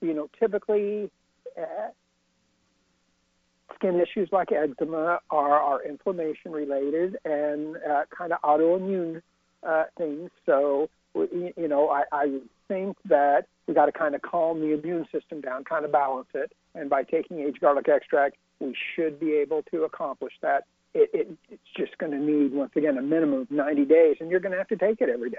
you know, typically uh, skin issues like eczema are, are inflammation related and uh, kind of autoimmune uh, things. So, you know, I, I think that we got to kind of calm the immune system down, kind of balance it. And by taking aged garlic extract, we should be able to accomplish that. It, it, it's just going to need, once again, a minimum of 90 days, and you're going to have to take it every day.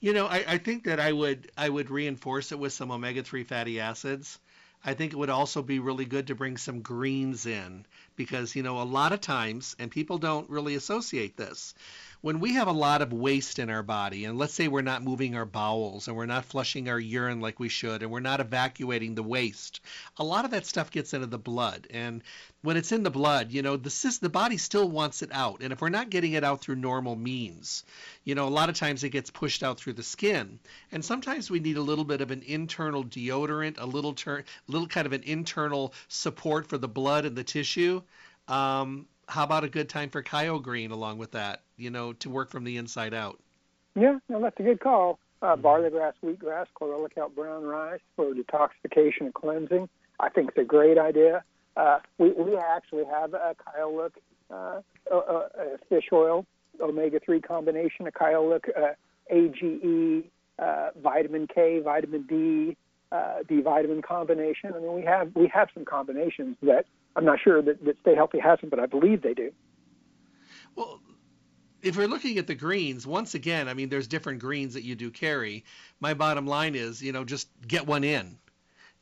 You know, I, I think that I would I would reinforce it with some omega three fatty acids. I think it would also be really good to bring some greens in because you know a lot of times and people don't really associate this when we have a lot of waste in our body, and let's say we're not moving our bowels and we're not flushing our urine like we should, and we're not evacuating the waste, a lot of that stuff gets into the blood. And when it's in the blood, you know, the, the body still wants it out. And if we're not getting it out through normal means, you know, a lot of times it gets pushed out through the skin. And sometimes we need a little bit of an internal deodorant, a little, ter- little kind of an internal support for the blood and the tissue. Um, how about a good time for Kyo Green along with that? You know, to work from the inside out. Yeah, no, that's a good call. Uh, barley grass, wheatgrass, chlorella kelp, brown rice for detoxification and cleansing. I think it's a great idea. Uh, we, we actually have a Kyolic uh, a, a fish oil omega three combination, a Kyolic uh, AGE, uh, vitamin K, vitamin D, uh, D vitamin combination. I mean, we have we have some combinations that I'm not sure that, that Stay Healthy hasn't, but I believe they do. Well, if we're looking at the greens, once again, I mean, there's different greens that you do carry. My bottom line is, you know, just get one in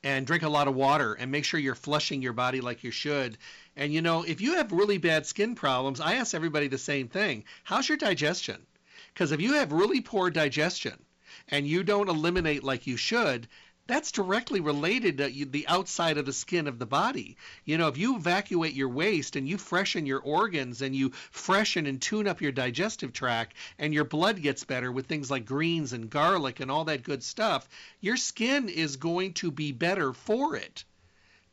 and drink a lot of water and make sure you're flushing your body like you should. And, you know, if you have really bad skin problems, I ask everybody the same thing how's your digestion? Because if you have really poor digestion and you don't eliminate like you should, that's directly related to the outside of the skin of the body. You know, if you evacuate your waste and you freshen your organs and you freshen and tune up your digestive tract and your blood gets better with things like greens and garlic and all that good stuff, your skin is going to be better for it.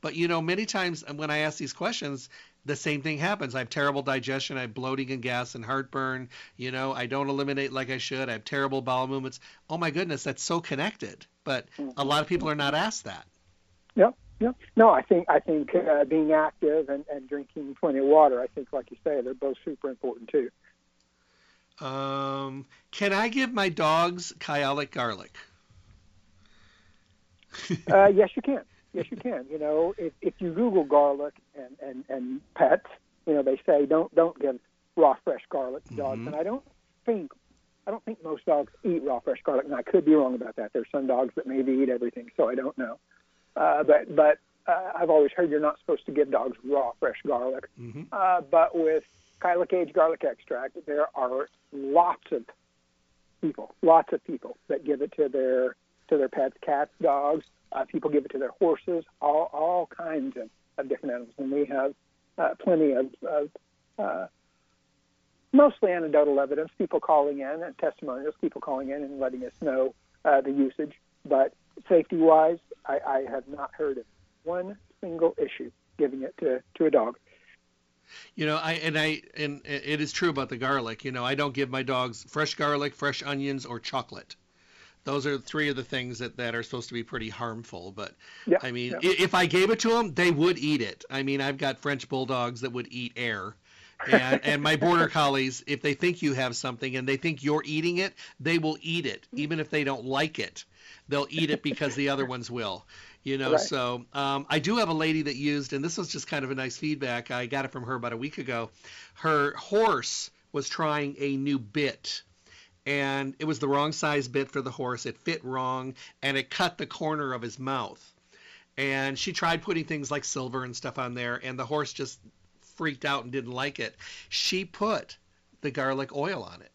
But you know, many times when I ask these questions, the same thing happens. I have terrible digestion. I have bloating and gas and heartburn. You know, I don't eliminate like I should. I have terrible bowel movements. Oh my goodness, that's so connected. But a lot of people are not asked that. Yep. Yep. No, I think I think uh, being active and, and drinking plenty of water. I think, like you say, they're both super important too. Um, can I give my dogs kyolic garlic? uh, yes, you can. Yes, you can. You know, if, if you Google garlic and, and, and pets, you know, they say don't don't give raw fresh garlic to dogs. Mm-hmm. And I don't think I don't think most dogs eat raw fresh garlic. And I could be wrong about that. There's some dogs that maybe eat everything, so I don't know. Uh, but but uh, I've always heard you're not supposed to give dogs raw fresh garlic. Mm-hmm. Uh, but with Kyolic Age garlic extract, there are lots of people, lots of people that give it to their to their pets, cats, dogs. Uh, people give it to their horses, all, all kinds of, of different animals. And we have uh, plenty of, of uh, mostly anecdotal evidence, people calling in and testimonials, people calling in and letting us know uh, the usage. But safety wise, I, I have not heard of one single issue giving it to, to a dog. You know, I and I and it is true about the garlic. You know, I don't give my dogs fresh garlic, fresh onions, or chocolate those are three of the things that, that are supposed to be pretty harmful. But yeah, I mean, yeah. if I gave it to them, they would eat it. I mean, I've got French bulldogs that would eat air. and, and my border collies, if they think you have something and they think you're eating it, they will eat it, even if they don't like it. They'll eat it because the other ones will. You know, right. so um, I do have a lady that used, and this was just kind of a nice feedback. I got it from her about a week ago. Her horse was trying a new bit and it was the wrong size bit for the horse. It fit wrong, and it cut the corner of his mouth. And she tried putting things like silver and stuff on there, and the horse just freaked out and didn't like it. She put the garlic oil on it,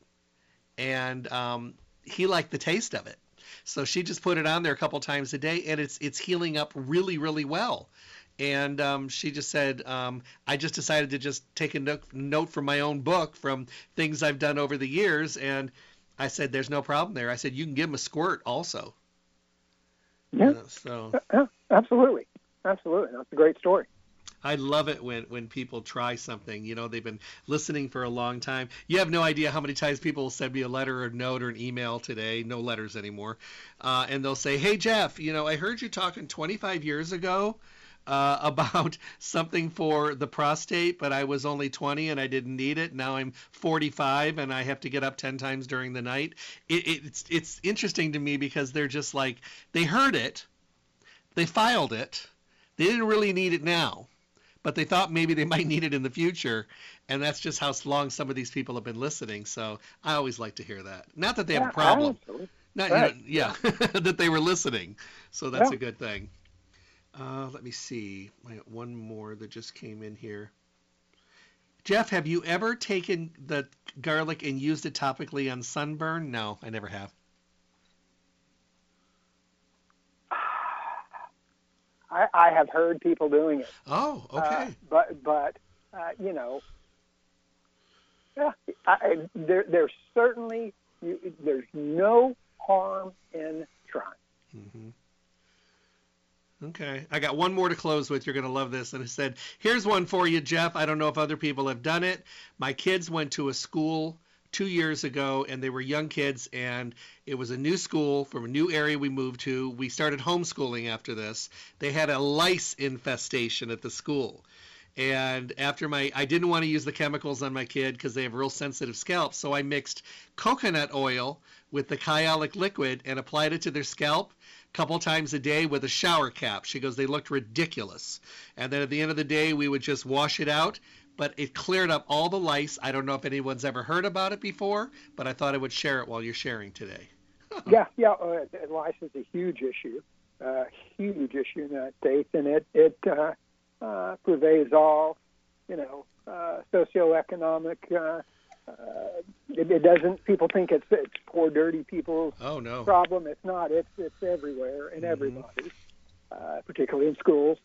and um, he liked the taste of it. So she just put it on there a couple times a day, and it's it's healing up really really well. And um, she just said, um, I just decided to just take a note, note from my own book from things I've done over the years, and I said, "There's no problem there." I said, "You can give them a squirt also." Yeah. You know, so. Yeah, absolutely, absolutely. That's a great story. I love it when when people try something. You know, they've been listening for a long time. You have no idea how many times people will send me a letter or note or an email today. No letters anymore, uh, and they'll say, "Hey Jeff, you know, I heard you talking 25 years ago." Uh, about something for the prostate, but I was only 20 and I didn't need it. Now I'm 45 and I have to get up 10 times during the night. It, it's it's interesting to me because they're just like they heard it, they filed it, they didn't really need it now, but they thought maybe they might need it in the future, and that's just how long some of these people have been listening. So I always like to hear that. Not that they have a problem. Not, right. you know, yeah, that they were listening. So that's yeah. a good thing. Uh, let me see. I got one more that just came in here. Jeff, have you ever taken the garlic and used it topically on sunburn? No, I never have. I, I have heard people doing it. Oh, okay. Uh, but but uh, you know, yeah, I, there there's certainly there's no harm in trying. Mm-hmm. Okay. I got one more to close with. You're going to love this. And it said, Here's one for you, Jeff. I don't know if other people have done it. My kids went to a school two years ago and they were young kids and it was a new school from a new area we moved to. We started homeschooling after this. They had a lice infestation at the school. And after my, I didn't want to use the chemicals on my kid because they have real sensitive scalps. So I mixed coconut oil with the Kyolic liquid and applied it to their scalp a couple times a day with a shower cap. She goes, they looked ridiculous. And then at the end of the day, we would just wash it out. But it cleared up all the lice. I don't know if anyone's ever heard about it before, but I thought I would share it while you're sharing today. yeah, yeah, uh, lice is a huge issue, uh, huge issue in the states, and it it uh, uh, pervades all, you know, uh, socioeconomic. Uh, uh, it, it doesn't. People think it's it's poor, dirty people's oh, no. problem. It's not. It's it's everywhere in mm-hmm. everybody, uh, particularly in schools.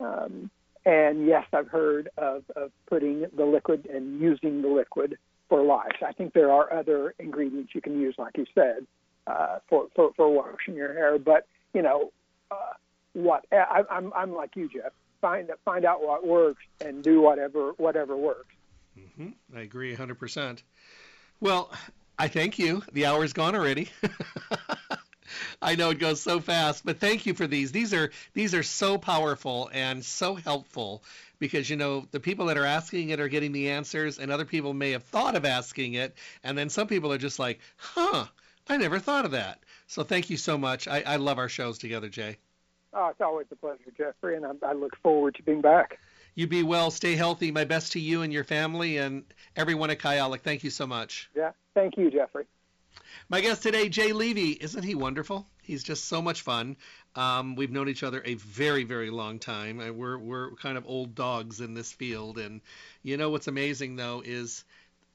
Um, and yes, I've heard of, of putting the liquid and using the liquid for lice. I think there are other ingredients you can use, like you said, uh, for, for for washing your hair. But you know, uh, what I, I'm I'm like you, Jeff. Find find out what works and do whatever whatever works. Mm-hmm. I agree 100%. Well, I thank you. The hour's gone already. I know it goes so fast, but thank you for these. These are these are so powerful and so helpful because you know the people that are asking it are getting the answers, and other people may have thought of asking it, and then some people are just like, "Huh, I never thought of that." So thank you so much. I, I love our shows together, Jay. Oh, it's always a pleasure, Jeffrey, and I, I look forward to being back. You be well, stay healthy. My best to you and your family and everyone at Kyolic. Thank you so much. Yeah, thank you, Jeffrey. My guest today, Jay Levy. Isn't he wonderful? He's just so much fun. Um, we've known each other a very, very long time. We're we're kind of old dogs in this field, and you know what's amazing though is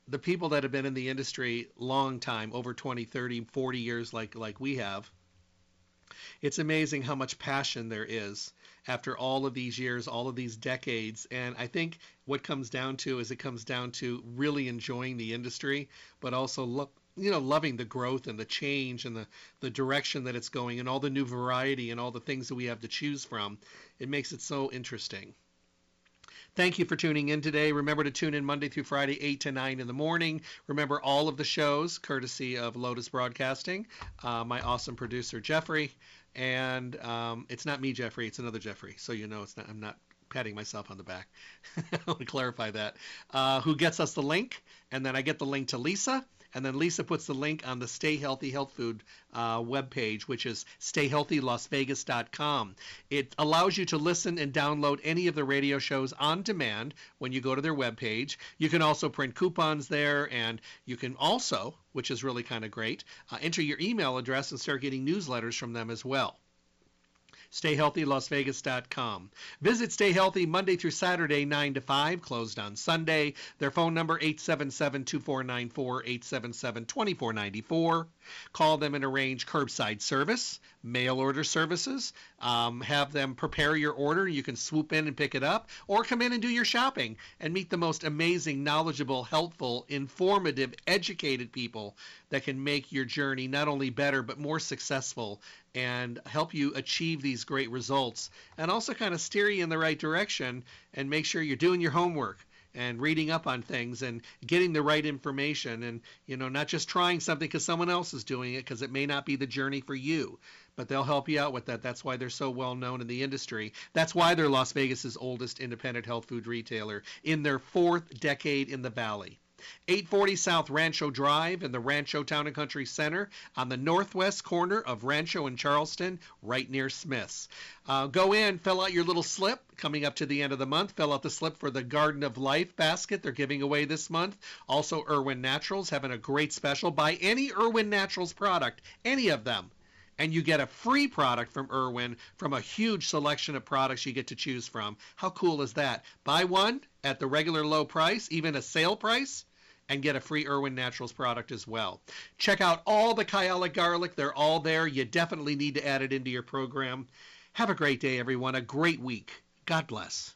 the people that have been in the industry long time, over 20, 30, 40 years, like like we have. It's amazing how much passion there is after all of these years, all of these decades. And I think what comes down to is it comes down to really enjoying the industry, but also look you know loving the growth and the change and the the direction that it's going and all the new variety and all the things that we have to choose from it makes it so interesting Thank you for tuning in today. Remember to tune in Monday through Friday, 8 to 9 in the morning. Remember all of the shows, courtesy of Lotus Broadcasting, uh, my awesome producer, Jeffrey and um, it's not me, Jeffrey. It's another Jeffrey. So you know, it's not. I'm not patting myself on the back. I want to clarify that. Uh, who gets us the link, and then I get the link to Lisa, and then Lisa puts the link on the Stay Healthy Health Food uh, webpage, which is stayhealthylasvegas.com. It allows you to listen and download any of the radio shows on demand when you go to their webpage. You can also print coupons there, and you can also, which is really kind of great, uh, enter your email address and start getting newsletters from them as well stayhealthylasvegas.com. Visit Stay Healthy Monday through Saturday, 9 to 5, closed on Sunday. Their phone number, 877-2494-877-2494. Call them and arrange curbside service, mail order services. Um, have them prepare your order. You can swoop in and pick it up, or come in and do your shopping and meet the most amazing, knowledgeable, helpful, informative, educated people that can make your journey not only better, but more successful and help you achieve these great results and also kind of steer you in the right direction and make sure you're doing your homework and reading up on things and getting the right information and you know not just trying something because someone else is doing it because it may not be the journey for you but they'll help you out with that that's why they're so well known in the industry that's why they're las vegas's oldest independent health food retailer in their fourth decade in the valley 840 South Rancho Drive in the Rancho Town and Country Center on the northwest corner of Rancho and Charleston, right near Smith's. Uh, go in, fill out your little slip coming up to the end of the month. Fill out the slip for the Garden of Life basket they're giving away this month. Also, Irwin Naturals having a great special. Buy any Irwin Naturals product, any of them and you get a free product from Irwin from a huge selection of products you get to choose from. How cool is that? Buy one at the regular low price, even a sale price, and get a free Irwin Naturals product as well. Check out all the Kyolic garlic. They're all there. You definitely need to add it into your program. Have a great day, everyone. A great week. God bless.